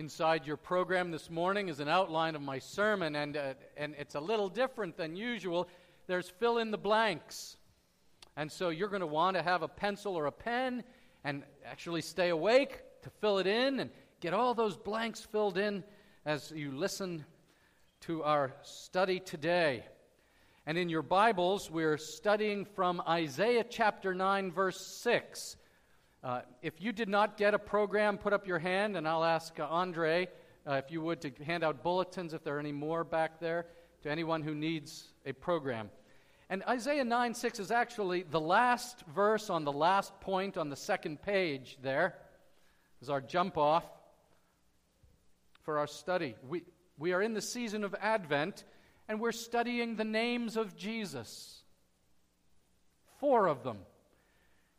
Inside your program this morning is an outline of my sermon, and, uh, and it's a little different than usual. There's fill in the blanks. And so you're going to want to have a pencil or a pen and actually stay awake to fill it in and get all those blanks filled in as you listen to our study today. And in your Bibles, we're studying from Isaiah chapter 9, verse 6. Uh, if you did not get a program, put up your hand, and I'll ask uh, Andre uh, if you would to hand out bulletins if there are any more back there to anyone who needs a program. And Isaiah 9 6 is actually the last verse on the last point on the second page there, is our jump off for our study. We, we are in the season of Advent, and we're studying the names of Jesus. Four of them.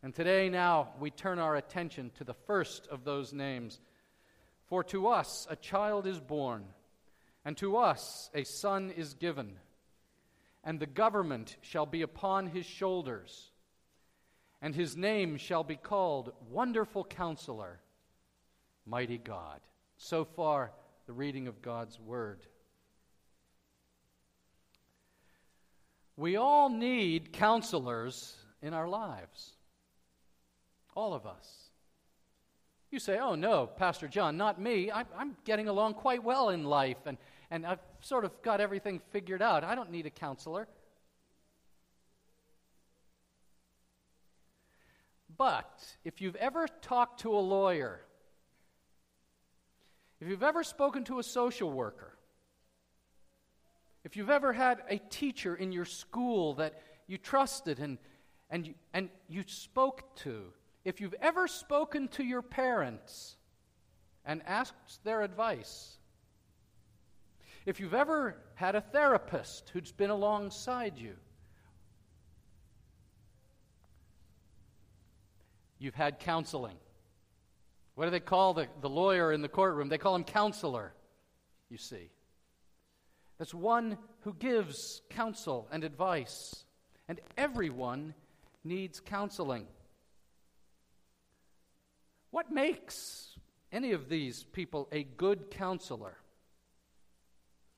And today, now, we turn our attention to the first of those names. For to us a child is born, and to us a son is given, and the government shall be upon his shoulders, and his name shall be called Wonderful Counselor, Mighty God. So far, the reading of God's Word. We all need counselors in our lives. All of us. You say, oh no, Pastor John, not me. I, am getting along quite well in life, and, and I've sort of got everything figured out. I don't need a counselor. But if you've ever talked to a lawyer, if you've ever spoken to a social worker, if you've ever had a teacher in your school that you trusted and, and, you, and you spoke to, if you've ever spoken to your parents and asked their advice, if you've ever had a therapist who's been alongside you, you've had counseling. What do they call the, the lawyer in the courtroom? They call him counselor, you see. That's one who gives counsel and advice. And everyone needs counseling. What makes any of these people a good counselor?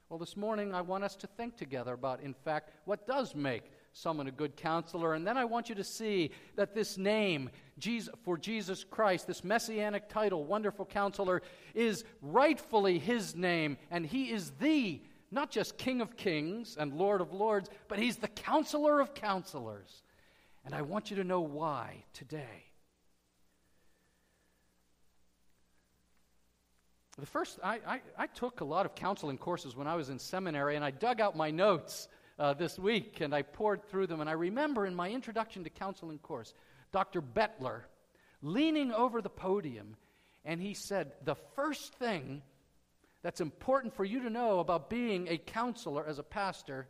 Well, this morning I want us to think together about, in fact, what does make someone a good counselor. And then I want you to see that this name Jesus, for Jesus Christ, this messianic title, Wonderful Counselor, is rightfully his name. And he is the, not just King of Kings and Lord of Lords, but he's the Counselor of Counselors. And I want you to know why today. The first, I, I, I, took a lot of counseling courses when I was in seminary, and I dug out my notes uh, this week and I pored through them. And I remember in my introduction to counseling course, Dr. Bettler leaning over the podium, and he said, The first thing that's important for you to know about being a counselor as a pastor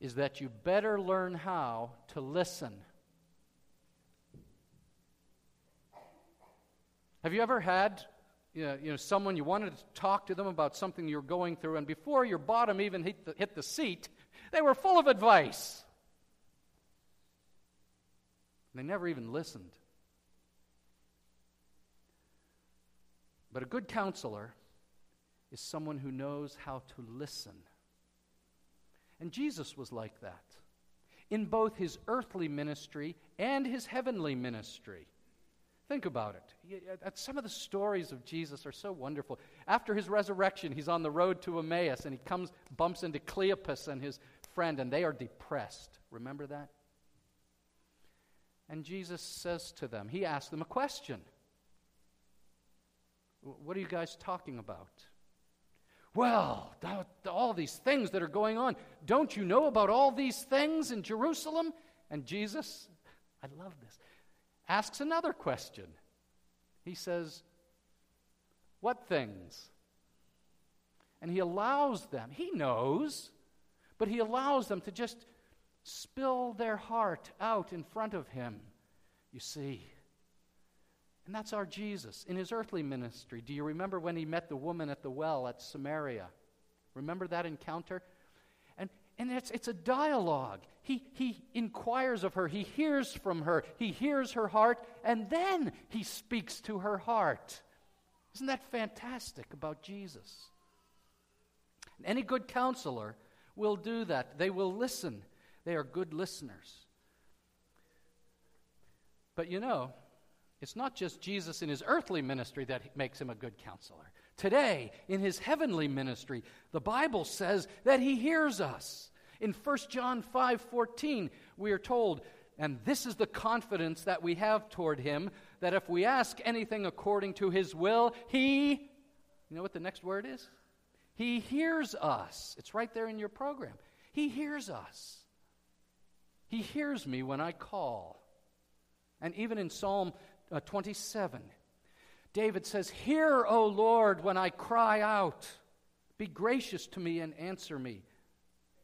is that you better learn how to listen. Have you ever had you know, you know, someone you wanted to talk to them about something you're going through, and before your bottom even hit the, hit the seat, they were full of advice. They never even listened. But a good counselor is someone who knows how to listen. And Jesus was like that in both his earthly ministry and his heavenly ministry. Think about it. Some of the stories of Jesus are so wonderful. After his resurrection, he's on the road to Emmaus and he comes, bumps into Cleopas and his friend, and they are depressed. Remember that? And Jesus says to them, He asks them a question What are you guys talking about? Well, all these things that are going on. Don't you know about all these things in Jerusalem? And Jesus, I love this asks another question. He says, What things? And he allows them, he knows, but he allows them to just spill their heart out in front of him. You see. And that's our Jesus in his earthly ministry. Do you remember when he met the woman at the well at Samaria? Remember that encounter? And it's, it's a dialogue. He, he inquires of her, he hears from her, he hears her heart, and then he speaks to her heart. Isn't that fantastic about Jesus? Any good counselor will do that. They will listen. They are good listeners. But you know, it's not just Jesus in his earthly ministry that makes him a good counselor. Today, in his heavenly ministry, the Bible says that he hears us. In 1 John 5 14, we are told, and this is the confidence that we have toward him, that if we ask anything according to his will, he, you know what the next word is? He hears us. It's right there in your program. He hears us. He hears me when I call. And even in Psalm uh, 27, David says, Hear, O Lord, when I cry out. Be gracious to me and answer me.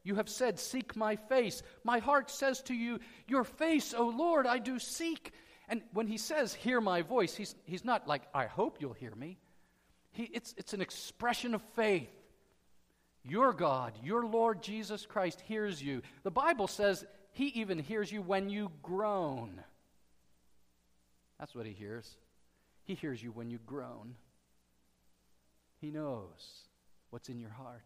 You have said, Seek my face. My heart says to you, Your face, O Lord, I do seek. And when he says, Hear my voice, he's, he's not like, I hope you'll hear me. He, it's, it's an expression of faith. Your God, your Lord Jesus Christ, hears you. The Bible says he even hears you when you groan. That's what he hears. He hears you when you groan. He knows what's in your heart.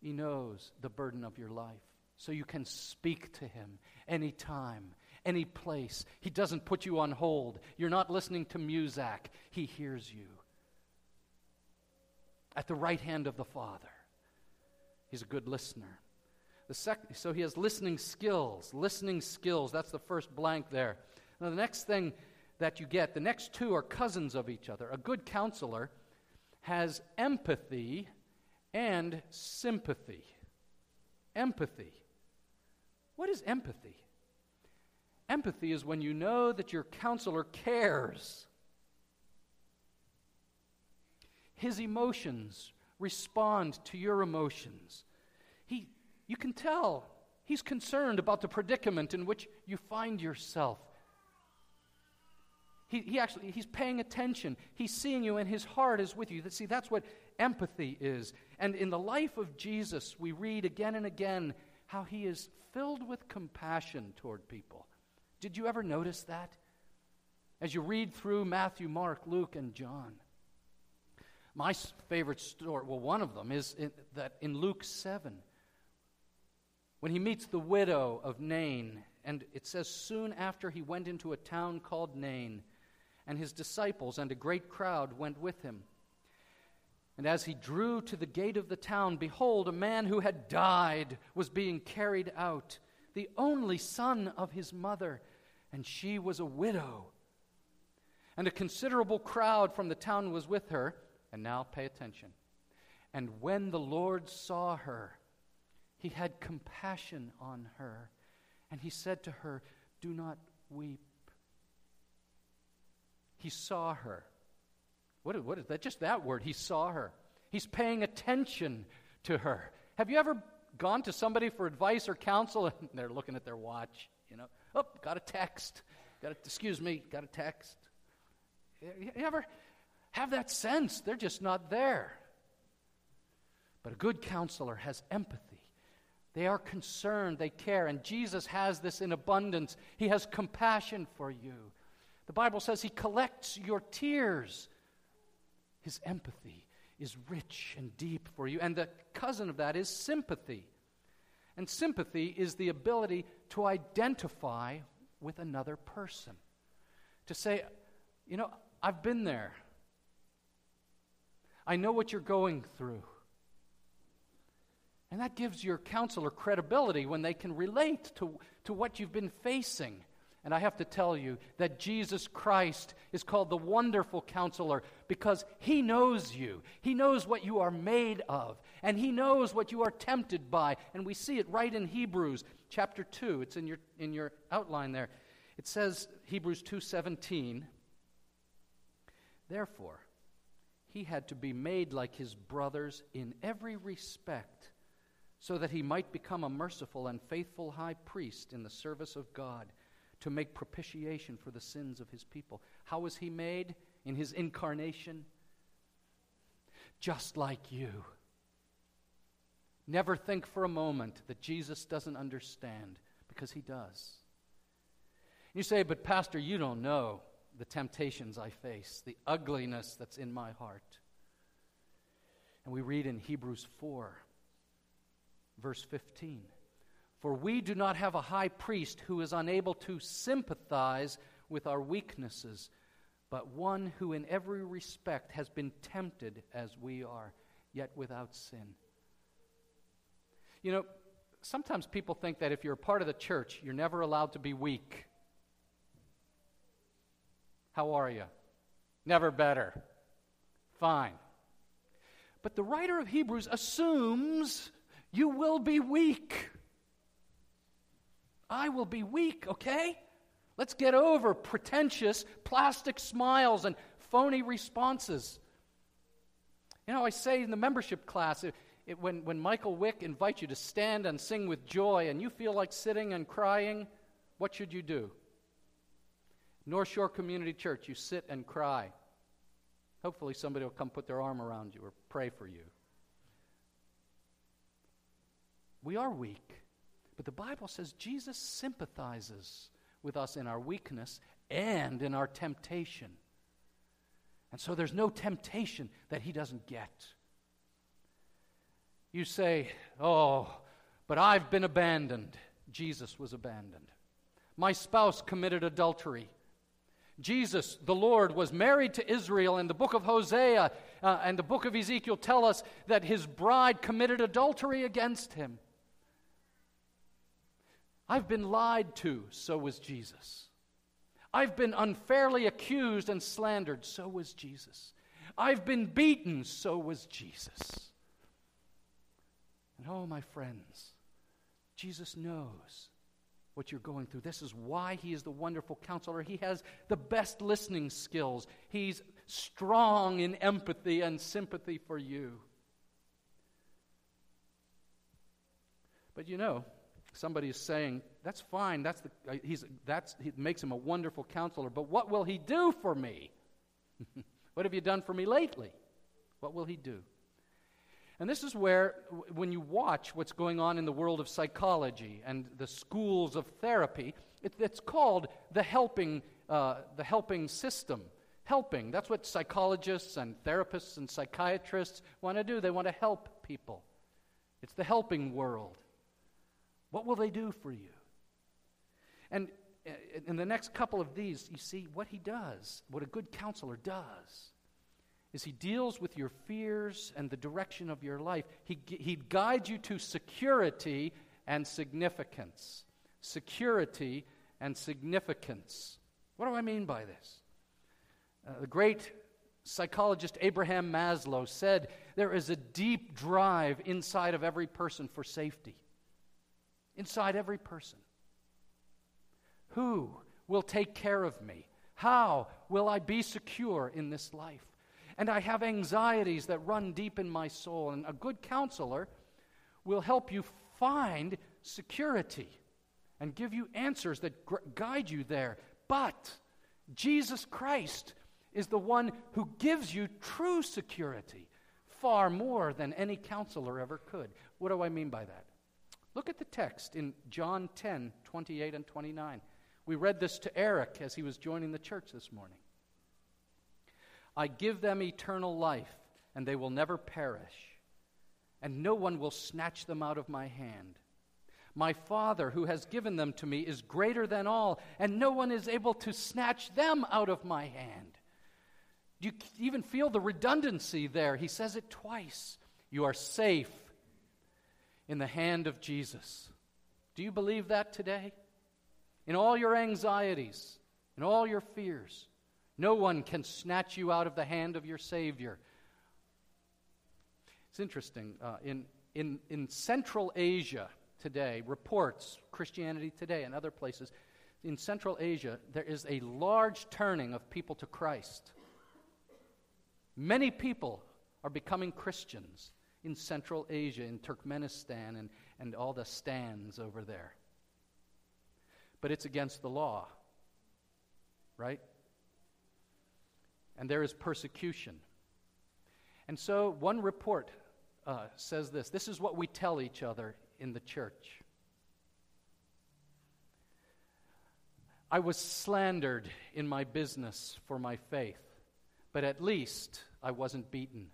He knows the burden of your life. So you can speak to him anytime, any place. He doesn't put you on hold. You're not listening to Muzak. He hears you at the right hand of the Father. He's a good listener. The sec- so he has listening skills. Listening skills. That's the first blank there. Now, the next thing that you get, the next two are cousins of each other. A good counselor has empathy and sympathy. Empathy. What is empathy? Empathy is when you know that your counselor cares. His emotions respond to your emotions. He, you can tell he's concerned about the predicament in which you find yourself. He, he actually he's paying attention. He's seeing you, and his heart is with you. See, that's what empathy is. And in the life of Jesus, we read again and again how he is filled with compassion toward people. Did you ever notice that? As you read through Matthew, Mark, Luke, and John. My favorite story, well, one of them is in, that in Luke 7, when he meets the widow of Nain, and it says, soon after he went into a town called Nain, and his disciples and a great crowd went with him. And as he drew to the gate of the town, behold, a man who had died was being carried out, the only son of his mother, and she was a widow. And a considerable crowd from the town was with her. And now pay attention. And when the Lord saw her, he had compassion on her, and he said to her, Do not weep. He saw her. What is, what is that? Just that word. He saw her. He's paying attention to her. Have you ever gone to somebody for advice or counsel and they're looking at their watch? You know, oh, got a text. Got a, excuse me, got a text. You ever have that sense. They're just not there. But a good counselor has empathy. They are concerned, they care, and Jesus has this in abundance. He has compassion for you. The Bible says He collects your tears. His empathy is rich and deep for you. And the cousin of that is sympathy. And sympathy is the ability to identify with another person. To say, you know, I've been there. I know what you're going through. And that gives your counselor credibility when they can relate to, to what you've been facing. And I have to tell you that Jesus Christ is called the wonderful counselor because he knows you. He knows what you are made of, and he knows what you are tempted by. And we see it right in Hebrews chapter 2. It's in your, in your outline there. It says, Hebrews 2:17, Therefore, he had to be made like his brothers in every respect, so that he might become a merciful and faithful high priest in the service of God to make propitiation for the sins of his people. How was he made? In his incarnation? Just like you. Never think for a moment that Jesus doesn't understand, because he does. You say, but Pastor, you don't know. the temptations I face, the ugliness that's in my heart. And we read in Hebrews 4, verse 15 For we do not have a high priest who is unable to sympathize with our weaknesses, but one who in every respect has been tempted as we are, yet without sin. You know, sometimes people think that if you're a part of the church, you're never allowed to be weak. How are you? Never better. Fine. But the writer of Hebrews assumes you will be weak. I will be weak, okay? Let's get over pretentious plastic smiles and phony responses. You know, I say in the membership class, it, it, when, when Michael Wick invites you to stand and sing with joy and you feel like sitting and crying, what should you do? North Shore Community Church, you sit and cry. Hopefully, somebody will come put their arm around you or pray for you. We are weak, but the Bible says Jesus sympathizes with us in our weakness and in our temptation. And so there's no temptation that he doesn't get. You say, Oh, but I've been abandoned. Jesus was abandoned. My spouse committed adultery. Jesus, the Lord, was married to Israel, and the book of Hosea uh, and the book of Ezekiel tell us that his bride committed adultery against him. I've been lied to, so was Jesus. I've been unfairly accused and slandered, so was Jesus. I've been beaten, so was Jesus. And oh, my friends, Jesus knows what you're going through. This is why he is the wonderful counselor. He has the best listening skills, he's strong in empathy and sympathy for you. But you know, somebody is saying, that's fine, that's the, uh, he's, that's, he makes him a wonderful counselor, but what will he do for me? what have you done for me lately? What will he do? And this is where, when you watch what's going on in the world of psychology and the schools of therapy, it, it's called the helping, uh, the helping system. Helping. That's what psychologists and therapists and psychiatrists want to do. They want to help people. It's the helping world. What will they do for you? And uh, in the next couple of these, you see what he does, what a good counselor does is he deals with your fears and the direction of your life. He, he guides you to security and significance. Security and significance. What do I mean by this? Uh, the great psychologist Abraham Maslow said there is a deep drive inside of every person for safety. Inside every person. Who will take care of me? How will I be secure in this life? and I have anxieties that run deep in my soul. And a good counselor will help you find security and give you answers that gr- guide you there. But Jesus Christ is the one who gives you true security far more than any counselor ever could. What do I mean by that? Look at the text in John 10 28 and 29. We read this to Eric as he was joining the church this morning. I give them eternal life, and they will never perish, and no one will snatch them out of my hand. My Father, who has given them to me, is greater than all, and no one is able to snatch them out of my hand. Do you even feel the redundancy there? He says it twice. You are safe in the hand of Jesus. Do you believe that today? In all your anxieties, in all your fears, no one can snatch you out of the hand of your Savior. It's interesting. Uh, in, in, in Central Asia today, reports, Christianity Today and other places, in Central Asia, there is a large turning of people to Christ. Many people are becoming Christians in Central Asia, in Turkmenistan, and, and all the stands over there. But it's against the law, right? and there is persecution. And so, one report uh, says this this is what we tell each other in the church. I was slandered in my business for my faith, but at least I wasn't beaten.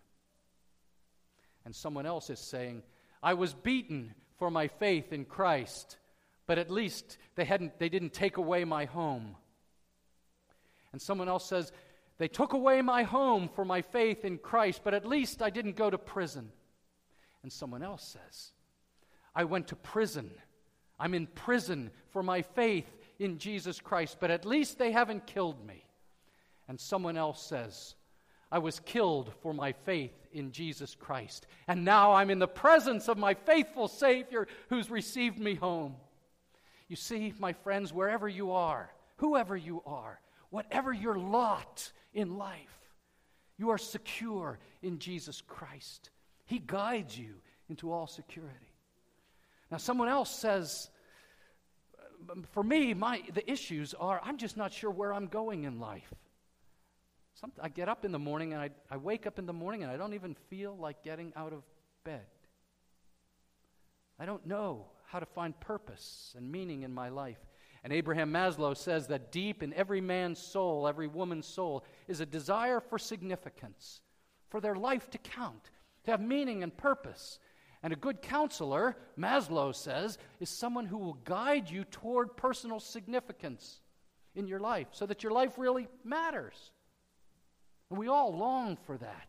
And someone else is saying, I was beaten for my faith in Christ, but at least they, hadn't, they didn't take away my home. And someone else says, They took away my home for my faith in Christ, but at least I didn't go to prison. And someone else says, I went to prison. I'm in prison for my faith in Jesus Christ, but at least they haven't killed me. And someone else says, I was killed for my faith in Jesus Christ. And now I'm in the presence of my faithful Savior who's received me home. You see, my friends, wherever you are, whoever you are, whatever your lot in life, you are secure in Jesus Christ. He guides you into all security. Now, someone else says, for me, my, the issues are I'm just not sure where I'm going in life. Some, I get up in the morning and I, I wake up in the morning and I don't even feel like getting out of bed. I don't know how to find purpose and meaning in my life. And Abraham Maslow says that deep in every man's soul, every woman's soul, is a desire for significance, for their life to count, to have meaning and purpose. And a good counselor, Maslow says, is someone who will guide you toward personal significance in your life so that your life really matters. We all long for that.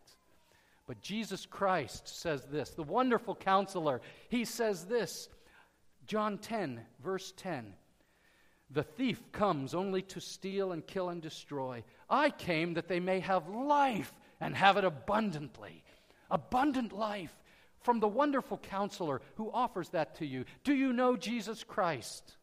But Jesus Christ says this, the wonderful counselor, he says this, John 10, verse 10. The thief comes only to steal and kill and destroy. I came that they may have life and have it abundantly. Abundant life from the wonderful counselor who offers that to you. Do you know Jesus Christ?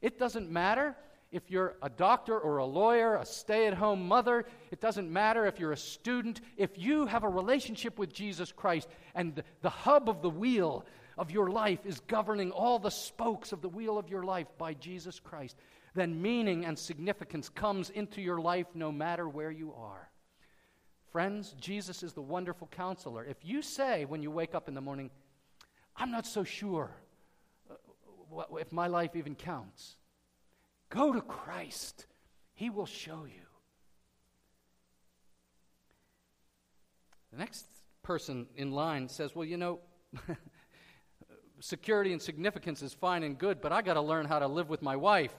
It doesn't matter if you're a doctor or a lawyer, a stay at home mother. It doesn't matter if you're a student. If you have a relationship with Jesus Christ and the, the hub of the wheel of your life is governing all the spokes of the wheel of your life by Jesus Christ, then meaning and significance comes into your life no matter where you are. Friends, Jesus is the wonderful counselor. If you say when you wake up in the morning, I'm not so sure uh, if my life even counts, go to Christ. He will show you. The next person in line says, Well, you know, security and significance is fine and good, but I got to learn how to live with my wife.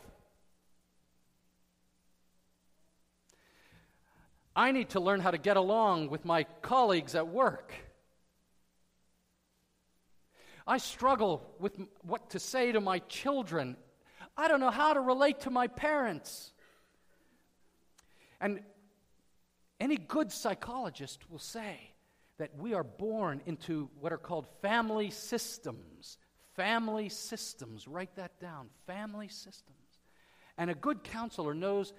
I need to learn how to get along with my colleagues at work. I struggle with what to say to my children. I don't know how to relate to my parents. And any good psychologist will say that we are born into what are called family systems. Family systems. Write that down. Family systems. And a good counselor knows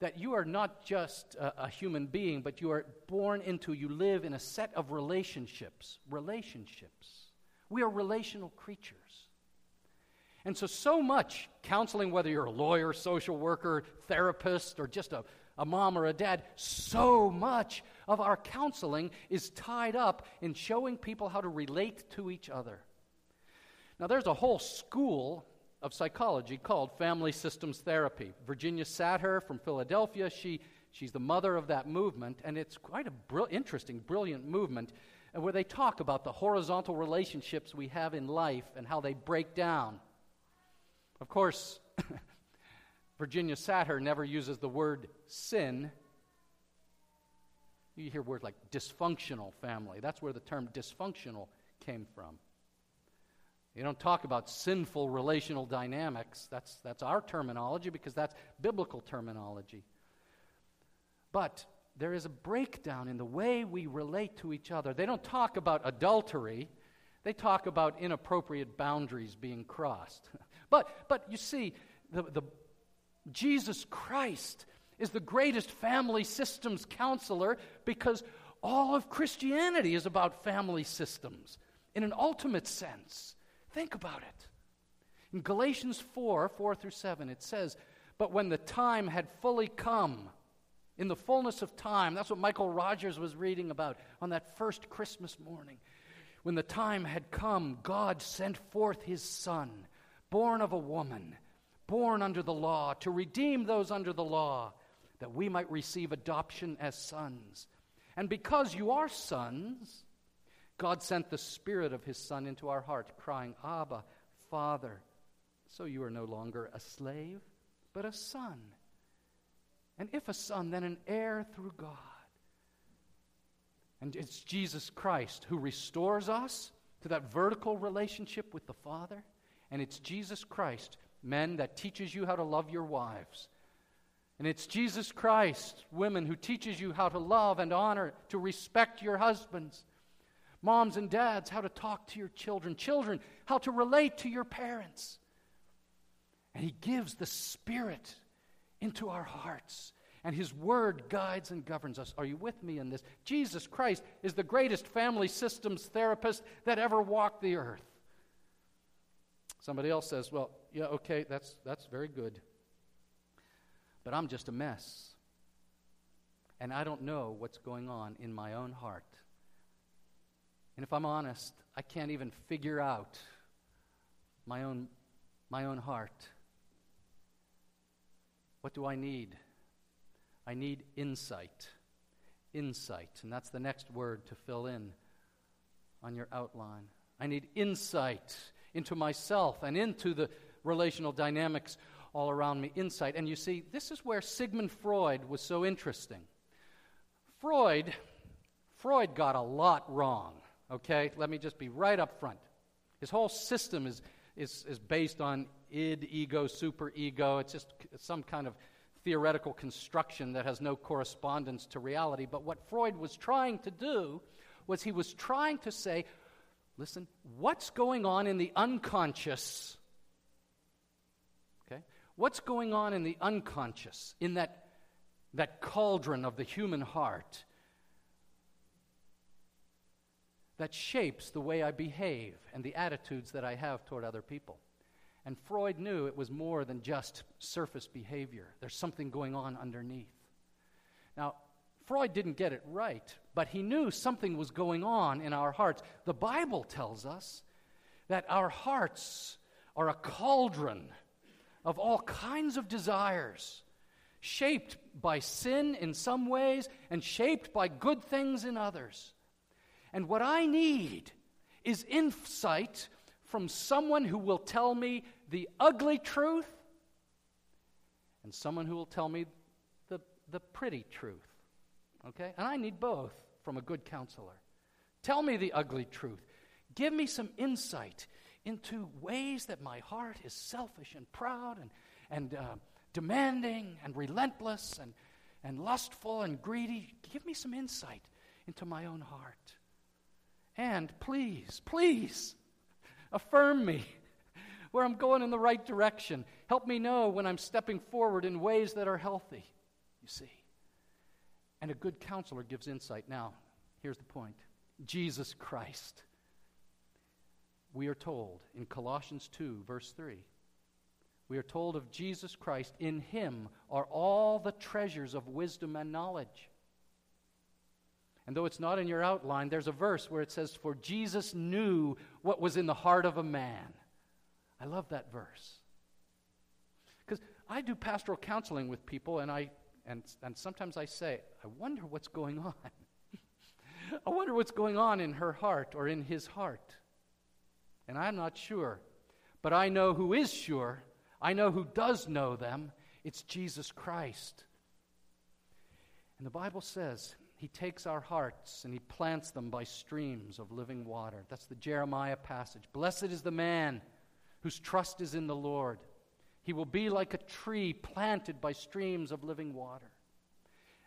that you are not just a, a, human being, but you are born into, you live in a set of relationships. Relationships. We are relational creatures. And so, so much counseling, whether you're a lawyer, social worker, therapist, or just a, a mom or a dad, so much of our counseling is tied up in showing people how to relate to each other. Now, there's a whole school of psychology called family systems therapy. Virginia Satir from Philadelphia, she, she's the mother of that movement, and it's quite a br- interesting, brilliant movement where they talk about the horizontal relationships we have in life and how they break down. Of course, Virginia Satir never uses the word sin. You hear words like dysfunctional family. That's where the term dysfunctional came from. You don't talk about sinful relational dynamics. That's, that's our terminology because that's biblical terminology. But there is a breakdown in the way we relate to each other. They don't talk about adultery, they talk about inappropriate boundaries being crossed. but, but you see, the, the, Jesus Christ is the greatest family systems counselor because all of Christianity is about family systems in an ultimate sense. Think about it. In Galatians 4 4 through 7, it says, But when the time had fully come, in the fullness of time, that's what Michael Rogers was reading about on that first Christmas morning. When the time had come, God sent forth his Son, born of a woman, born under the law, to redeem those under the law, that we might receive adoption as sons. And because you are sons, God sent the Spirit of His Son into our heart, crying, Abba, Father. So you are no longer a slave, but a son. And if a son, then an heir through God. And it's Jesus Christ who restores us to that vertical relationship with the Father. And it's Jesus Christ, men, that teaches you how to love your wives. And it's Jesus Christ, women, who teaches you how to love and honor, to respect your husbands. Moms and dads, how to talk to your children. Children, how to relate to your parents. And He gives the Spirit into our hearts. And His Word guides and governs us. Are you with me in this? Jesus Christ is the greatest family systems therapist that ever walked the earth. Somebody else says, Well, yeah, okay, that's, that's very good. But I'm just a mess. And I don't know what's going on in my own heart. And if I'm honest, I can't even figure out my own, my own heart. What do I need? I need insight. Insight. And that's the next word to fill in on your outline. I need insight into myself and into the relational dynamics all around me. Insight. And you see, this is where Sigmund Freud was so interesting. Freud, Freud got a lot wrong. Okay? Let me just be right up front. His whole system is, is, is based on id, ego, superego. It's just some kind of theoretical construction that has no correspondence to reality. But what Freud was trying to do was he was trying to say, listen, what's going on in the unconscious? Okay? What's going on in the unconscious, in that, that cauldron of the human heart? that shapes the way I behave and the attitudes that I have toward other people. And Freud knew it was more than just surface behavior, there's something going on underneath. Now, Freud didn't get it right, but he knew something was going on in our hearts. The Bible tells us that our hearts are a cauldron of all kinds of desires, shaped by sin in some ways and shaped by good things in others. And what I need is insight from someone who will tell me the ugly truth and someone who will tell me the, the pretty truth. Okay? And I need both from a good counselor. Tell me the ugly truth. Give me some insight into ways that my heart is selfish and proud and, and uh, demanding and relentless and, and lustful and greedy. Give me some insight into my own heart. And please, please, affirm me where I'm going in the right direction. Help me know when I'm stepping forward in ways that are healthy, you see. And a good counselor gives insight. Now, here's the point Jesus Christ. We are told in Colossians 2, verse 3, we are told of Jesus Christ, in him are all the treasures of wisdom and knowledge. And though it's not in your outline, there's a verse where it says, For Jesus knew what was in the heart of a man. I love that verse. Because I do pastoral counseling with people, and, I, and, and sometimes I say, I wonder what's going on. I wonder what's going on in her heart or in his heart. And I'm not sure. But I know who is sure. I know who does know them. It's Jesus Christ. And the Bible says he takes our hearts and he plants them by streams of living water. That's the Jeremiah passage. Blessed is the man whose trust is in the Lord. He will be like a tree planted by streams of living water.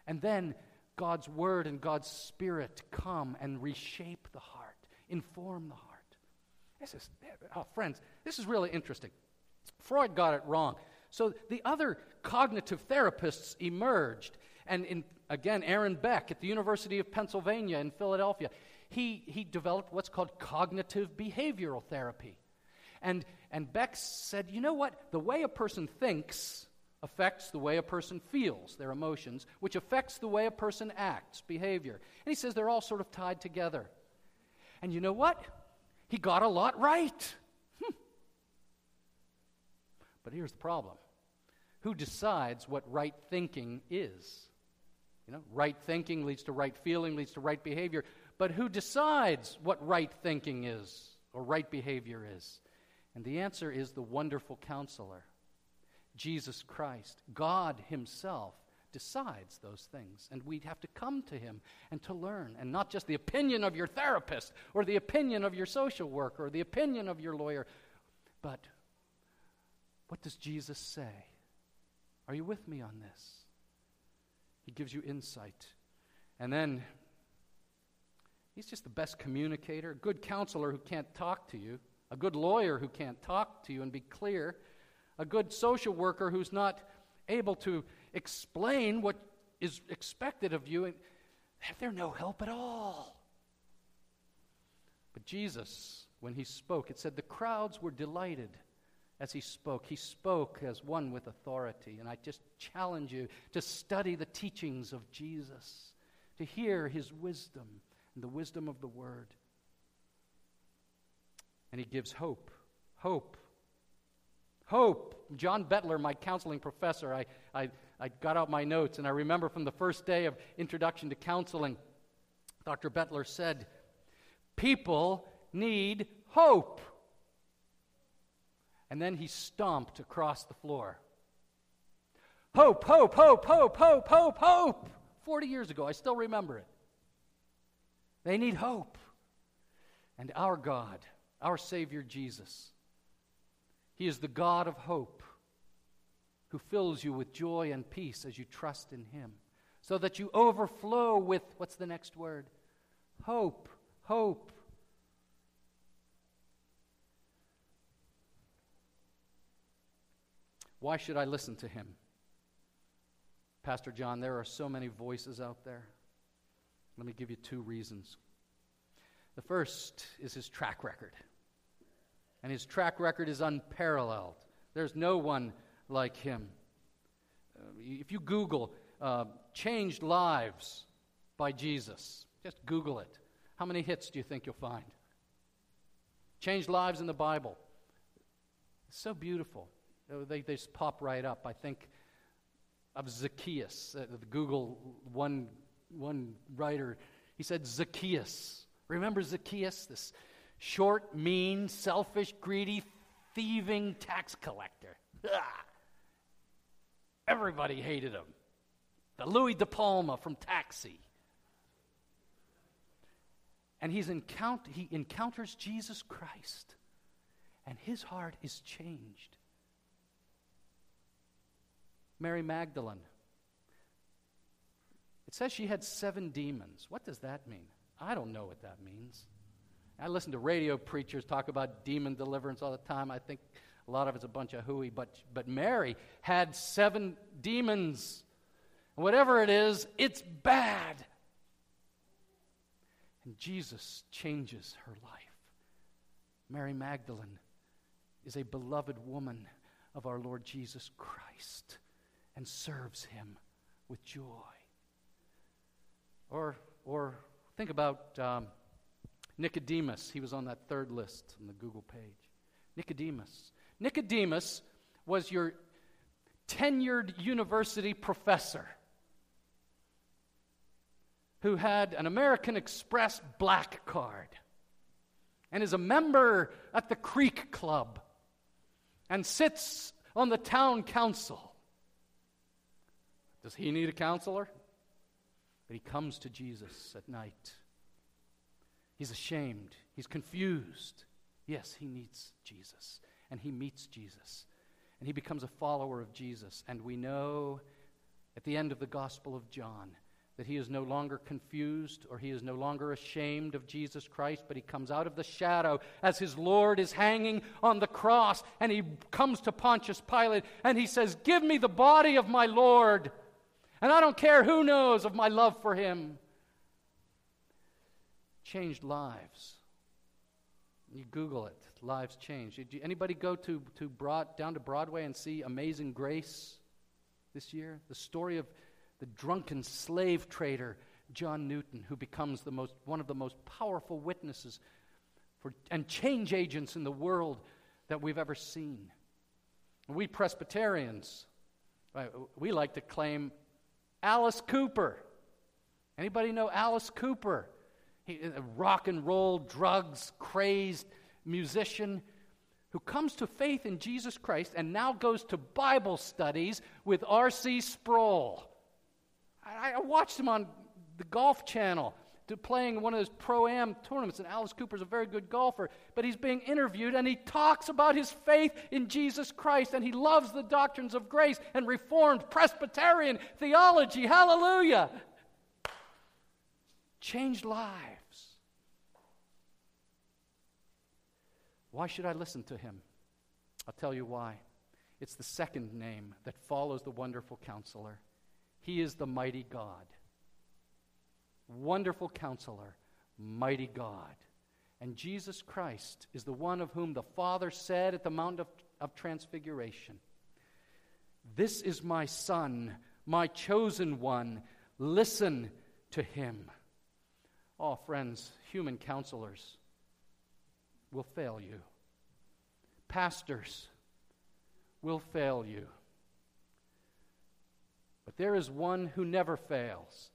And then God's word and God's spirit come and reshape the heart, inform the heart. This is, oh, friends, this is really interesting. Freud got it wrong. So the other cognitive therapists emerged. And in Again, Aaron Beck at the University of Pennsylvania in Philadelphia, he, he developed what's called cognitive behavioral therapy. And, and Beck said, you know what? The way a person thinks affects the way a person feels, their emotions, which affects the way a person acts, behavior. And he says they're all sort of tied together. And you know what? He got a lot right. Hmm. But here's the problem who decides what right thinking is? You know, right thinking leads to right feeling, leads to right behavior. But who decides what right thinking is or right behavior is? And the answer is the wonderful counselor, Jesus Christ. God Himself decides those things. And we have to come to Him and to learn, and not just the opinion of your therapist or the opinion of your social worker or the opinion of your lawyer, but what does Jesus say? Are you with me on this? He gives you insight. And then he's just the best communicator, good counselor who can't talk to you, a good lawyer who can't talk to you and be clear, a good social worker who's not able to explain what is expected of you. And they're no help at all. But Jesus, when he spoke, it said the crowds were delighted as he spoke. He spoke as one with authority. And I just challenge you to study the teachings of Jesus, to hear his wisdom and the wisdom of the word. And he gives hope. Hope. Hope. John Bettler, my counseling professor, I, I, I got out my notes, and I remember from the first day of introduction to counseling, Dr. Bettler said, People need hope. And then he stomped across the floor. Hope, hope, hope, hope, hope, hope, hope. 40 years ago, I still remember it. They need hope. And our God, our Savior Jesus, He is the God of hope who fills you with joy and peace as you trust in Him, so that you overflow with what's the next word? Hope, hope. Why should I listen to him? Pastor John, there are so many voices out there. Let me give you two reasons. The first is his track record. And his track record is unparalleled. There's no one like him. Uh, if you Google uh, changed lives by Jesus, just Google it. How many hits do you think you'll find? Changed lives in the Bible. It's so beautiful. Uh, they, they just pop right up. I think of Zacchaeus. Uh, Google one, one writer, he said Zacchaeus. Remember Zacchaeus? This short, mean, selfish, greedy, thieving tax collector. Ah! Everybody hated him. The Louie De Palma from Taxi. And he's encount- he encounters Jesus Christ, and his heart is changed. Mary Magdalene. It says she had seven demons. What does that mean? I don't know what that means. I listen to radio preachers talk about demon deliverance all the time. I think a lot of it's a bunch of hooey, but, but Mary had seven demons. Whatever it is, it's bad. And Jesus changes her life. Mary Magdalene is a beloved woman of our Lord Jesus Christ and serves him with joy. Or, or think about um, Nicodemus. He was on that third list on the Google page. Nicodemus. Nicodemus was your tenured university professor who had an American Express black card and is a member at the Creek Club and sits on the town council does he need a counselor? But he comes to Jesus at night. He's ashamed. He's confused. Yes, he needs Jesus. And he meets Jesus. And he becomes a follower of Jesus. And we know at the end of the Gospel of John that he is no longer confused or he is no longer ashamed of Jesus Christ, but he comes out of the shadow as his Lord is hanging on the cross. And he comes to Pontius Pilate and he says, Give me the body of my Lord. And I don't care who knows of my love for him. Changed lives. You Google it, lives changed. Did anybody go to, to Broad, down to Broadway and see Amazing Grace this year? The story of the drunken slave trader John Newton, who becomes the most, one of the most powerful witnesses for, and change agents in the world that we've ever seen. We Presbyterians, uh, we like to claim Alice Cooper. Anybody know Alice Cooper? He, a rock and roll, drugs, crazed musician who comes to faith in Jesus Christ and now goes to Bible studies with R.C. Sproul. I, I watched him on the Golf Channel to playing one of those pro am tournaments, and Alice Cooper's a very good golfer. But he's being interviewed, and he talks about his faith in Jesus Christ, and he loves the doctrines of grace and Reformed Presbyterian theology. Hallelujah! Changed lives. Why should I listen to him? I'll tell you why. It's the second name that follows the wonderful counselor. He is the mighty God. Wonderful counselor, mighty God. And Jesus Christ is the one of whom the Father said at the Mount of, of Transfiguration, This is my Son, my chosen one. Listen to him. Oh, friends, human counselors will fail you. Pastors will fail you. But there is one who never fails.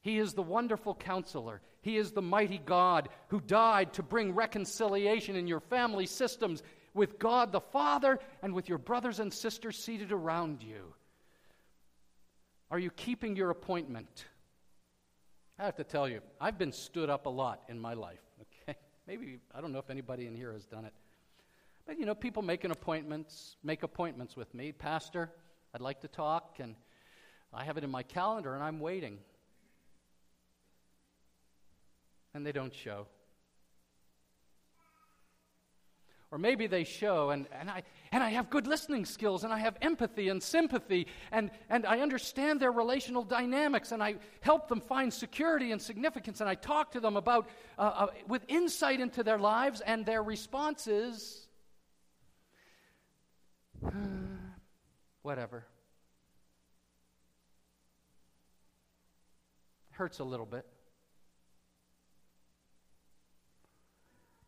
He is the wonderful counselor. He is the mighty God who died to bring reconciliation in your family systems with God the Father and with your brothers and sisters seated around you. Are you keeping your appointment? I have to tell you, I've been stood up a lot in my life. Maybe, I don't know if anybody in here has done it. But, you know, people make appointments, make appointments with me. Pastor, I'd like to talk, and I have it in my calendar, and I'm waiting. And they don't show. Or maybe they show, and, and, I, and I have good listening skills, and I have empathy and sympathy, and, and I understand their relational dynamics, and I help them find security and significance, and I talk to them about, uh, uh, with insight into their lives, and their responses, whatever. Hurts a little bit.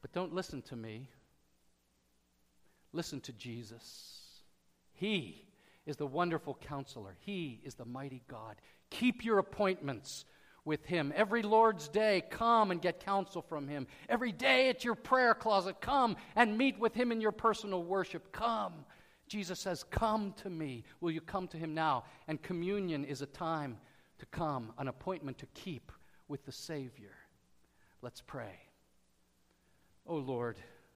But don't listen to me. Listen to Jesus. He is the wonderful counselor, He is the mighty God. Keep your appointments with Him. Every Lord's Day, come and get counsel from Him. Every day at your prayer closet, come and meet with Him in your personal worship. Come. Jesus says, Come to me. Will you come to Him now? And communion is a time to come, an appointment to keep with the Savior. Let's pray. Oh Lord.